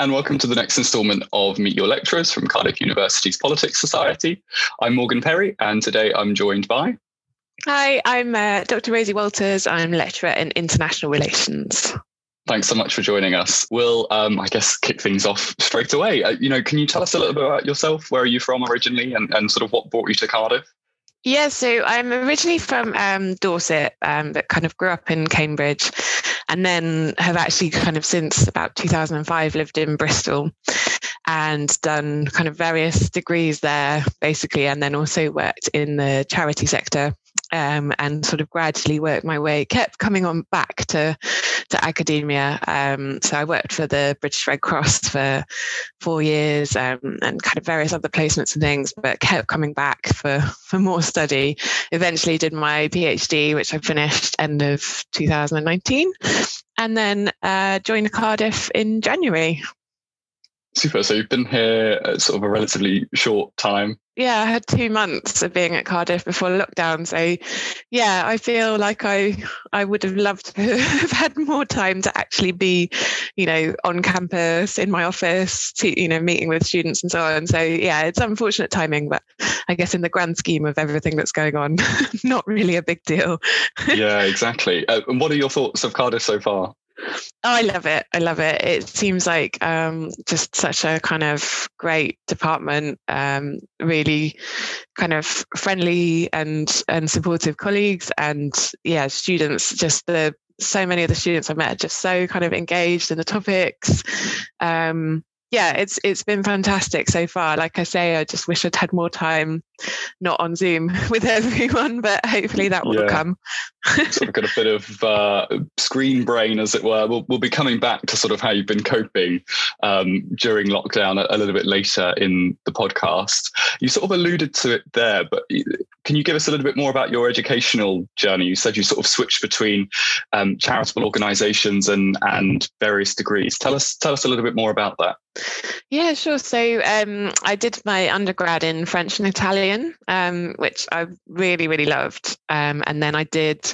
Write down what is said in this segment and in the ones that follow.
and welcome to the next instalment of Meet Your Lecturers from Cardiff University's Politics Society. I'm Morgan Perry, and today I'm joined by. Hi, I'm uh, Dr. Rosie Walters. I'm lecturer in international relations. Thanks so much for joining us. We'll, um, I guess, kick things off straight away. Uh, you know, can you tell us a little bit about yourself? Where are you from originally, and, and sort of what brought you to Cardiff? Yeah, so I'm originally from um, Dorset, um, but kind of grew up in Cambridge, and then have actually kind of since about 2005 lived in Bristol, and done kind of various degrees there, basically, and then also worked in the charity sector um, and sort of gradually worked my way, kept coming on back to to academia. Um, so I worked for the British Red Cross for four years um, and kind of various other placements and things, but kept coming back for for more study. Eventually did my PhD, which I finished end of 2019, and then uh, joined Cardiff in January. Super. So you've been here at sort of a relatively short time. Yeah, I had two months of being at Cardiff before lockdown. So yeah, I feel like I I would have loved to have had more time to actually be, you know, on campus in my office, to, you know, meeting with students and so on. So yeah, it's unfortunate timing, but I guess in the grand scheme of everything that's going on, not really a big deal. yeah, exactly. Uh, and what are your thoughts of Cardiff so far? I love it. I love it. It seems like um, just such a kind of great department. Um, really, kind of friendly and and supportive colleagues, and yeah, students. Just the so many of the students I met are just so kind of engaged in the topics. Um, yeah, it's it's been fantastic so far. Like I say, I just wish I'd had more time, not on Zoom with everyone, but hopefully that will yeah. come. sort of got a bit of uh, screen brain, as it were. We'll, we'll be coming back to sort of how you've been coping um, during lockdown a, a, little bit later in the podcast. You sort of alluded to it there, but can you give us a little bit more about your educational journey? You said you sort of switched between um, charitable organisations and and various degrees. Tell us tell us a little bit more about that. Yeah, sure. So um, I did my undergrad in French and Italian, um, which I really, really loved. Um, and then I did,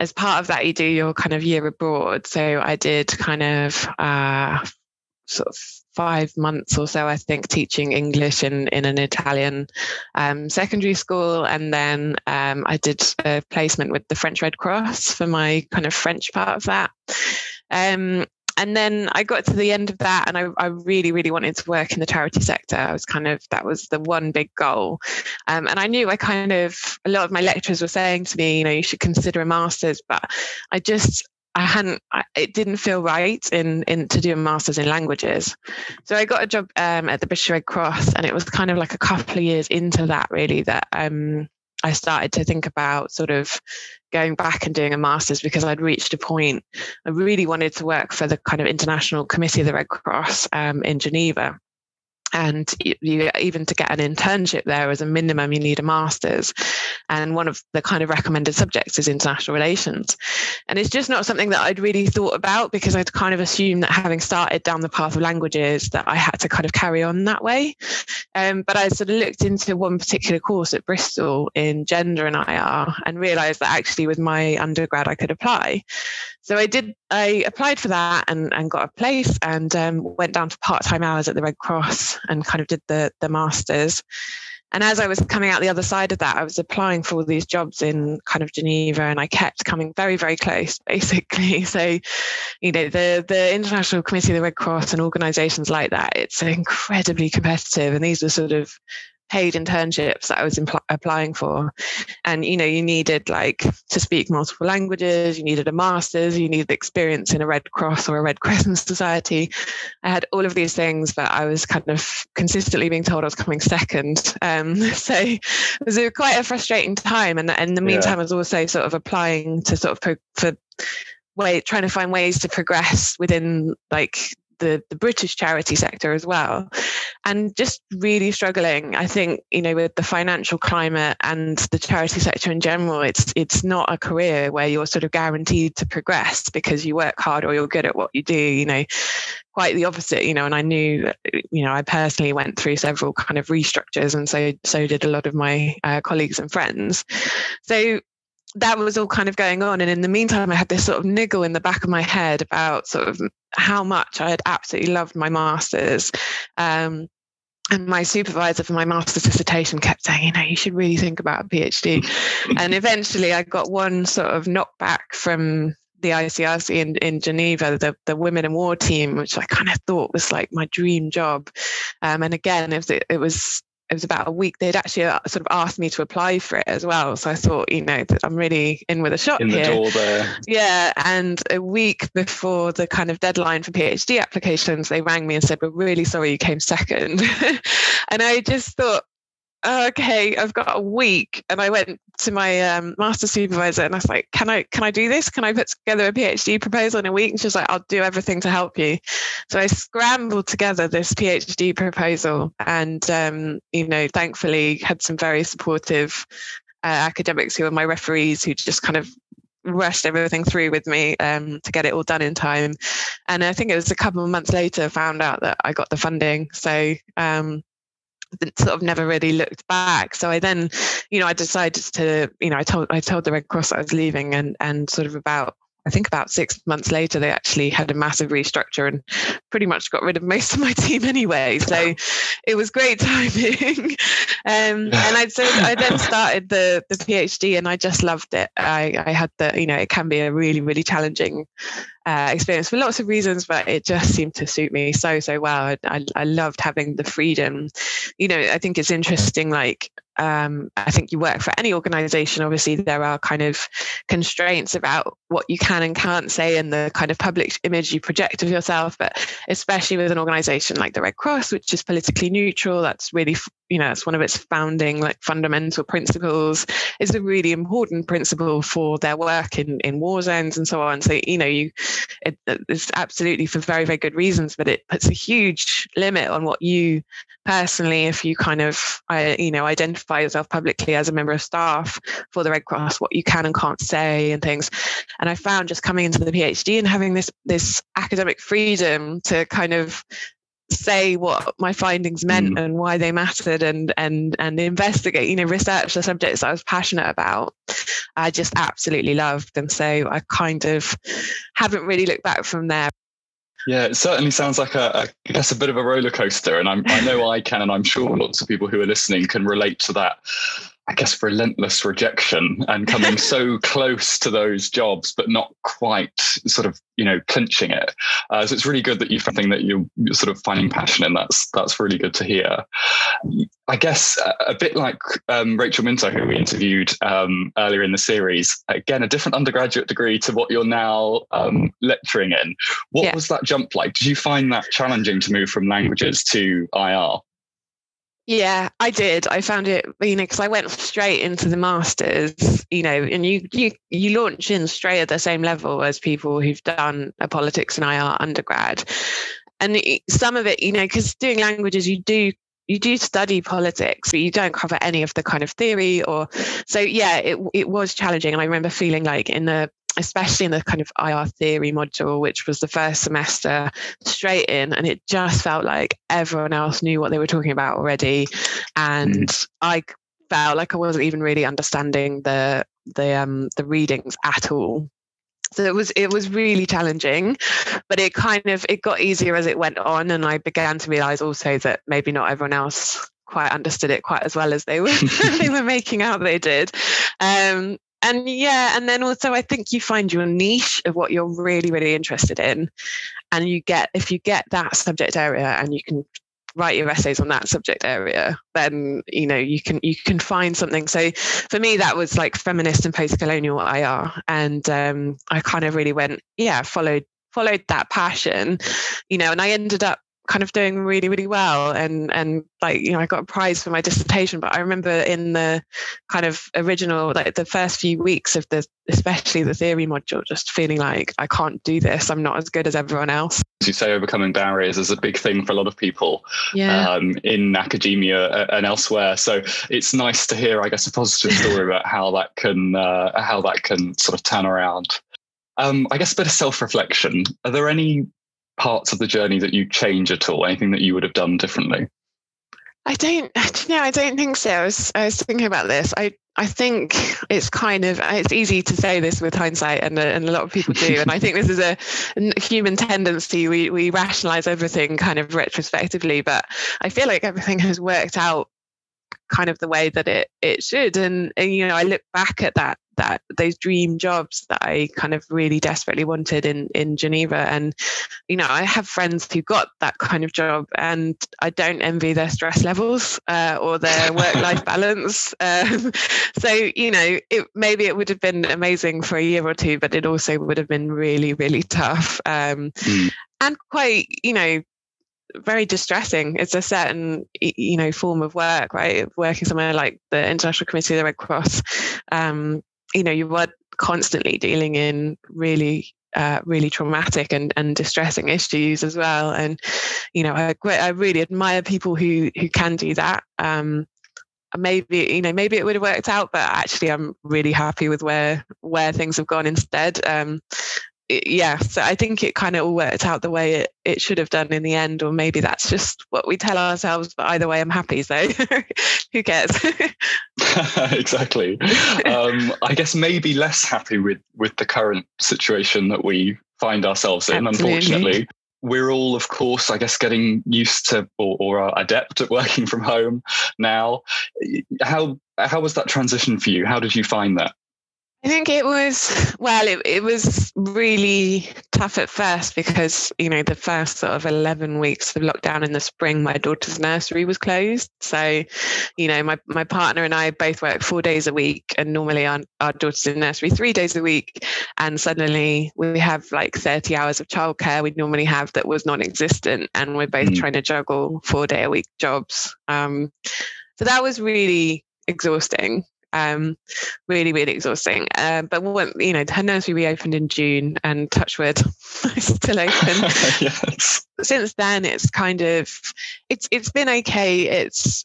as part of that, you do your kind of year abroad. So I did kind of uh, sort of five months or so, I think, teaching English in, in an Italian um, secondary school. And then um, I did a placement with the French Red Cross for my kind of French part of that. Um, and then I got to the end of that and I, I, really, really wanted to work in the charity sector. I was kind of, that was the one big goal. Um, and I knew I kind of, a lot of my lecturers were saying to me, you know, you should consider a master's, but I just, I hadn't, I, it didn't feel right in, in to do a master's in languages. So I got a job um, at the British Red Cross and it was kind of like a couple of years into that really that um, I started to think about sort of going back and doing a master's because I'd reached a point I really wanted to work for the kind of international committee of the Red Cross um, in Geneva and you, even to get an internship there as a minimum you need a master's. And one of the kind of recommended subjects is international relations. And it's just not something that i'd really thought about because i'd kind of assumed that having started down the path of languages that i had to kind of carry on that way. Um, but i sort of looked into one particular course at bristol in gender and ir and realized that actually with my undergrad i could apply. So I did. I applied for that and, and got a place and um, went down to part time hours at the Red Cross and kind of did the the masters. And as I was coming out the other side of that, I was applying for all these jobs in kind of Geneva, and I kept coming very, very close, basically. So, you know, the the International Committee of the Red Cross and organisations like that, it's incredibly competitive, and these were sort of paid internships that I was impl- applying for. And, you know, you needed like to speak multiple languages, you needed a master's, you needed experience in a Red Cross or a Red Crescent Society. I had all of these things, but I was kind of consistently being told I was coming second. Um, so it was a, quite a frustrating time. And in the meantime, yeah. I was also sort of applying to sort of pro- for way trying to find ways to progress within like the, the British charity sector as well. And just really struggling, I think, you know, with the financial climate and the charity sector in general, it's it's not a career where you're sort of guaranteed to progress because you work hard or you're good at what you do, you know, quite the opposite, you know, and I knew, you know, I personally went through several kind of restructures and so so did a lot of my uh, colleagues and friends. So that was all kind of going on. And in the meantime, I had this sort of niggle in the back of my head about sort of how much I had absolutely loved my master's. Um, and my supervisor for my master's dissertation kept saying, you know, you should really think about a PhD. and eventually I got one sort of knockback from the ICRC in, in Geneva, the, the Women in War team, which I kind of thought was like my dream job. Um, and again, it was, it was it was about a week. They'd actually uh, sort of asked me to apply for it as well. So I thought, you know, that I'm really in with a shot in the here. door there. Yeah, and a week before the kind of deadline for PhD applications, they rang me and said, "We're really sorry you came second. and I just thought, okay, I've got a week. And I went to my um, master supervisor and I was like, can I, can I do this? Can I put together a PhD proposal in a week? And she's like, I'll do everything to help you. So I scrambled together this PhD proposal and, um, you know, thankfully had some very supportive uh, academics who were my referees who just kind of rushed everything through with me um, to get it all done in time. And I think it was a couple of months later found out that I got the funding. So um, sort of never really looked back. So I then, you know, I decided to, you know, I told I told the Red Cross I was leaving, and and sort of about I think about six months later, they actually had a massive restructure and pretty much got rid of most of my team anyway. So it was great timing. um, and I so I then started the the PhD, and I just loved it. I, I had the you know it can be a really really challenging uh, experience for lots of reasons, but it just seemed to suit me so so well. I, I loved having the freedom. You know, I think it's interesting. Like um, I think you work for any organization, obviously, there are kind of constraints about what you can and can't say and the kind of public image you project of yourself. But especially with an organization like the Red Cross, which is politically neutral, that's really, you know, it's one of its founding, like fundamental principles. It's a really important principle for their work in, in war zones and so on. So, you know, you, it, it's absolutely for very, very good reasons, but it puts a huge limit on what you personally, if you kind of, I, you know, identify yourself publicly as a member of staff for the Red Cross, what you can and can't say and things. And I found just coming into the PhD and having this this academic freedom to kind of say what my findings meant mm. and why they mattered and and and investigate you know research the subjects i was passionate about i just absolutely loved and so i kind of haven't really looked back from there yeah, it certainly sounds like a, a I guess a bit of a roller coaster, and I'm, I know I can, and I'm sure lots of people who are listening can relate to that. I guess relentless rejection and coming so close to those jobs, but not quite sort of you know clinching it. Uh, so it's really good that you found something that you're, you're, sort of finding passion in. That's that's really good to hear. I guess a bit like um, Rachel Minto, who we interviewed um, earlier in the series. Again, a different undergraduate degree to what you're now um, lecturing in. What yeah. was that jump like? Did you find that challenging to move from languages to IR? Yeah, I did. I found it, you know, because I went straight into the masters, you know, and you you you launch in straight at the same level as people who've done a politics and IR undergrad, and some of it, you know, because doing languages, you do you do study politics, but you don't cover any of the kind of theory or so. Yeah, it it was challenging, and I remember feeling like in the especially in the kind of IR theory module, which was the first semester straight in, and it just felt like everyone else knew what they were talking about already, and mm. I felt like I wasn't even really understanding the the um the readings at all. So it was it was really challenging, but it kind of it got easier as it went on, and I began to realize also that maybe not everyone else quite understood it quite as well as they were they were making out they did. Um, and yeah and then also i think you find your niche of what you're really really interested in. And you get if you get that subject area and you can write your essays on that subject area then you know you can you can find something. So for me that was like feminist and post-colonial ir and um, i kind of really went yeah followed followed that passion you know and i ended up kind of doing really really well. And and like you know I got a prize for my dissertation but I remember in the kind of original like the first few weeks of the especially the theory module just feeling like I can't do this. I'm not as good as everyone else. As you say overcoming barriers is a big thing for a lot of people yeah. um, in academia and elsewhere. So it's nice to hear I guess a positive story about how that can uh, how that can sort of turn around. Um, I guess a bit of self-reflection. Are there any parts of the journey that you change at all? Anything that you would have done differently? I don't, you know, I don't think so. I was, I was thinking about this. I, I think it's kind of it's easy to say this with hindsight, and, uh, and a lot of people do. and I think this is a human tendency. We we rationalize everything kind of retrospectively, but I feel like everything has worked out kind of the way that it it should. And, and you know, I look back at that that those dream jobs that I kind of really desperately wanted in in Geneva. And you know, I have friends who got that kind of job, and I don't envy their stress levels uh, or their work life balance. Um, so you know, it maybe it would have been amazing for a year or two, but it also would have been really really tough. Um, mm. And quite, you know, very distressing. It's a certain you know form of work, right? Working somewhere like the International Committee of the Red Cross, um, you know, you are constantly dealing in really uh, really traumatic and, and distressing issues as well. And you know, I, I really admire people who who can do that. Um, maybe you know maybe it would have worked out, but actually, I'm really happy with where where things have gone instead. Um, yeah, so I think it kind of all worked out the way it, it should have done in the end, or maybe that's just what we tell ourselves. But either way, I'm happy. So who cares? exactly. Um, I guess maybe less happy with with the current situation that we find ourselves in. Absolutely. Unfortunately, we're all, of course, I guess, getting used to or, or are adept at working from home now. How how was that transition for you? How did you find that? I think it was, well, it, it was really tough at first because, you know, the first sort of 11 weeks of lockdown in the spring, my daughter's nursery was closed. So, you know, my, my partner and I both work four days a week, and normally our, our daughter's in nursery three days a week. And suddenly we have like 30 hours of childcare we'd normally have that was non existent. And we're both mm. trying to juggle four day a week jobs. Um, so that was really exhausting um, really, really exhausting. Uh, but when, you know, her nursery reopened in June, and Touchwood is still open. yes. Since then, it's kind of it's it's been okay. It's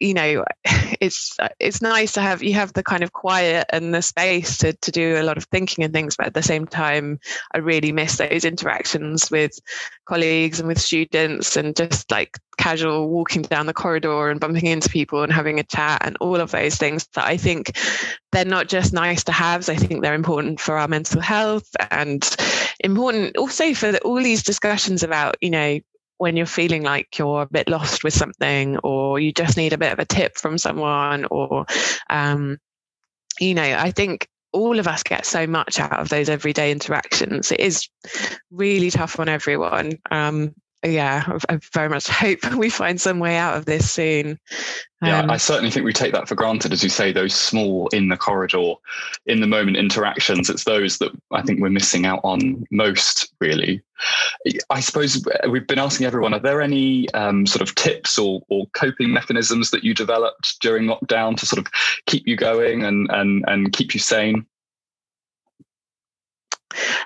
you know it's uh, it's nice to have you have the kind of quiet and the space to to do a lot of thinking and things but at the same time i really miss those interactions with colleagues and with students and just like casual walking down the corridor and bumping into people and having a chat and all of those things that i think they're not just nice to have i think they're important for our mental health and important also for the, all these discussions about you know when you're feeling like you're a bit lost with something or you just need a bit of a tip from someone or um, you know i think all of us get so much out of those everyday interactions. It is really tough on everyone. Um, yeah, I very much hope we find some way out of this soon. Yeah, um, I certainly think we take that for granted, as you say, those small in the corridor, in the moment interactions. It's those that I think we're missing out on most, really. I suppose we've been asking everyone are there any um, sort of tips or, or coping mechanisms that you developed during lockdown to sort of keep you going and, and, and keep you sane?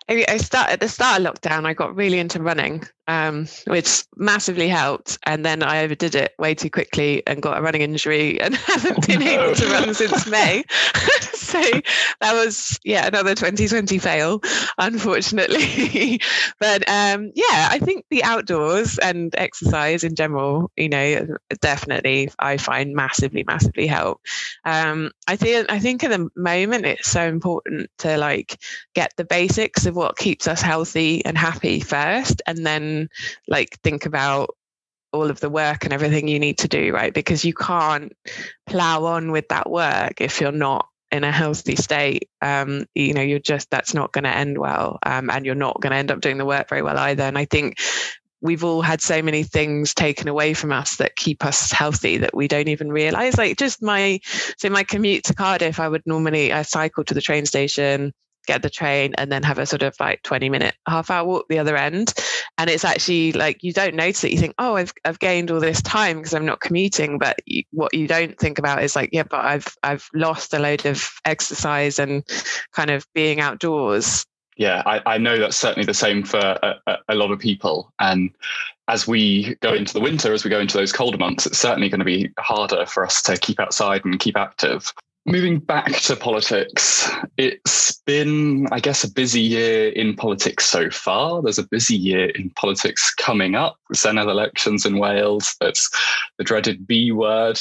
I start at the start of lockdown. I got really into running, um, which massively helped. And then I overdid it way too quickly and got a running injury and haven't oh, been no. able to run since May. so that was yeah another 2020 fail, unfortunately. but um, yeah, I think the outdoors and exercise in general, you know, definitely I find massively massively help. Um, I think I think at the moment it's so important to like get the basics of what keeps us healthy and happy first, and then like think about all of the work and everything you need to do, right? Because you can't plow on with that work if you're not in a healthy state. Um, you know, you're just, that's not going to end well. Um, and you're not going to end up doing the work very well either. And I think we've all had so many things taken away from us that keep us healthy that we don't even realize. Like just my, so my commute to Cardiff, I would normally, I cycle to the train station get the train and then have a sort of like 20 minute half hour walk the other end and it's actually like you don't notice it you think oh i've, I've gained all this time because i'm not commuting. But you, what you don't think about is like yeah but i've i've lost a load of exercise and kind of being outdoors. Yeah i, I know that's certainly the same for a, a lot of people. And as we go into the winter as we go into those colder months it's certainly going to be harder for us to keep outside and keep active Moving back to politics, it's been, I guess, a busy year in politics so far. There's a busy year in politics coming up. Senedd elections in Wales. That's the dreaded B word.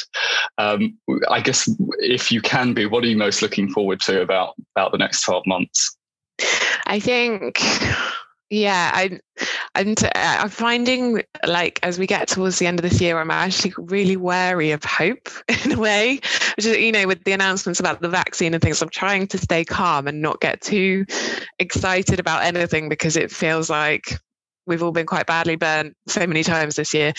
Um, I guess, if you can be, what are you most looking forward to about about the next twelve months? I think yeah, I, and uh, I'm finding like as we get towards the end of this year, I'm actually really wary of hope in a way, which is, you know, with the announcements about the vaccine and things, I'm trying to stay calm and not get too excited about anything because it feels like we've all been quite badly burnt so many times this year.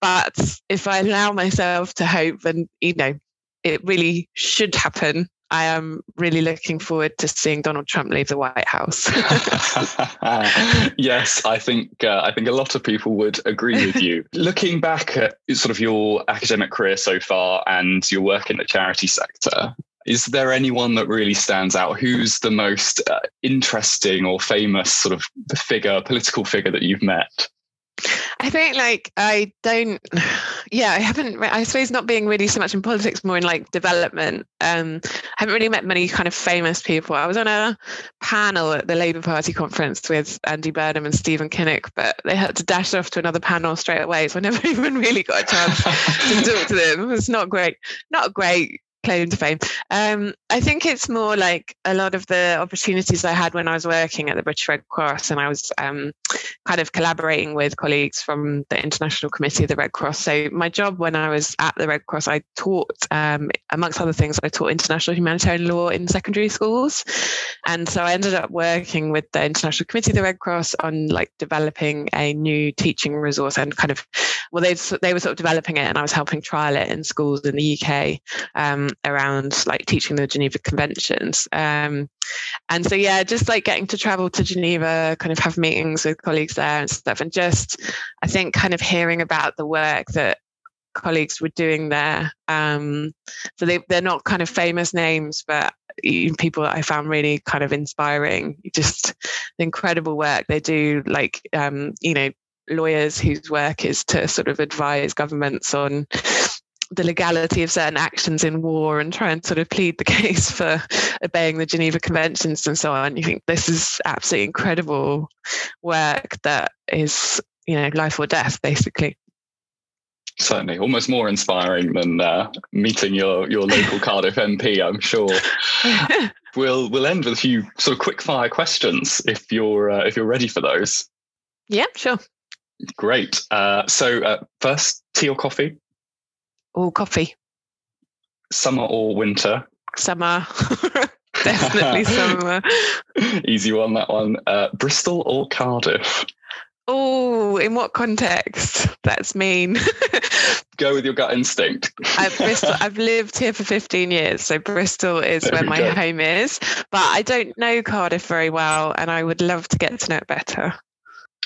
But if I allow myself to hope, and you know, it really should happen I am really looking forward to seeing Donald Trump leave the White House. yes, I think uh, I think a lot of people would agree with you. Looking back at sort of your academic career so far and your work in the charity sector, is there anyone that really stands out? Who's the most uh, interesting or famous sort of figure, political figure that you've met? I think like I don't yeah, I haven't I suppose not being really so much in politics, more in like development. Um I haven't really met many kind of famous people. I was on a panel at the Labour Party conference with Andy Burnham and Stephen Kinnock, but they had to dash off to another panel straight away. So I never even really got a chance to talk to them. It's not great. Not great claim to fame. Um, I think it's more like a lot of the opportunities I had when I was working at the British Red Cross, and I was um, kind of collaborating with colleagues from the International Committee of the Red Cross. So my job when I was at the Red Cross, I taught, um, amongst other things, I taught international humanitarian law in secondary schools, and so I ended up working with the International Committee of the Red Cross on like developing a new teaching resource and kind of, well, they they were sort of developing it, and I was helping trial it in schools in the UK. Around like teaching the Geneva Conventions. Um, and so, yeah, just like getting to travel to Geneva, kind of have meetings with colleagues there and stuff, and just I think kind of hearing about the work that colleagues were doing there. Um, so they, they're not kind of famous names, but people that I found really kind of inspiring. Just incredible work they do, like, um, you know, lawyers whose work is to sort of advise governments on the legality of certain actions in war and try and sort of plead the case for obeying the Geneva Conventions and so on. You think this is absolutely incredible work that is, you know, life or death, basically. Certainly, almost more inspiring than uh, meeting your your local Cardiff MP. I'm sure. we'll we'll end with a few sort of quick fire questions if you're uh, if you're ready for those. Yeah, sure. Great. Uh, so uh, first, tea or coffee? Oh, coffee. Summer or winter? Summer. Definitely summer. Easy one, that one. Uh, Bristol or Cardiff? Oh, in what context? That's mean. Go with your gut instinct. I've, Bristol, I've lived here for 15 years, so Bristol is there where my go. home is. But I don't know Cardiff very well, and I would love to get to know it better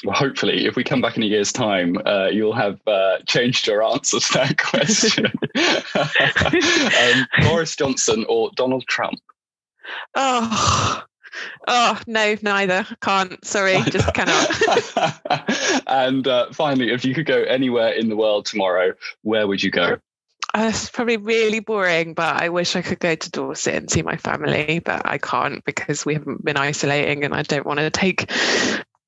well, hopefully, if we come back in a year's time, uh, you'll have uh, changed your answer to that question. um, Boris Johnson or Donald Trump? Oh, oh no, neither. Can't. Sorry, just cannot. and uh, finally, if you could go anywhere in the world tomorrow, where would you go? Uh, it's probably really boring, but I wish I could go to Dorset and see my family, but I can't because we haven't been isolating and I don't want to take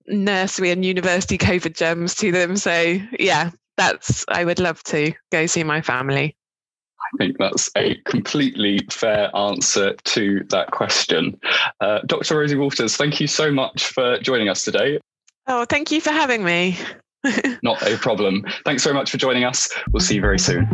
nursery and university COVID germs to them. So yeah, that's I would love to go see my family. I think that's a completely fair answer to that question. Uh, Dr. Rosie Walters, thank you so much for joining us today. Oh, thank you for having me. Not a problem. Thanks very much for joining us. We'll see you very soon.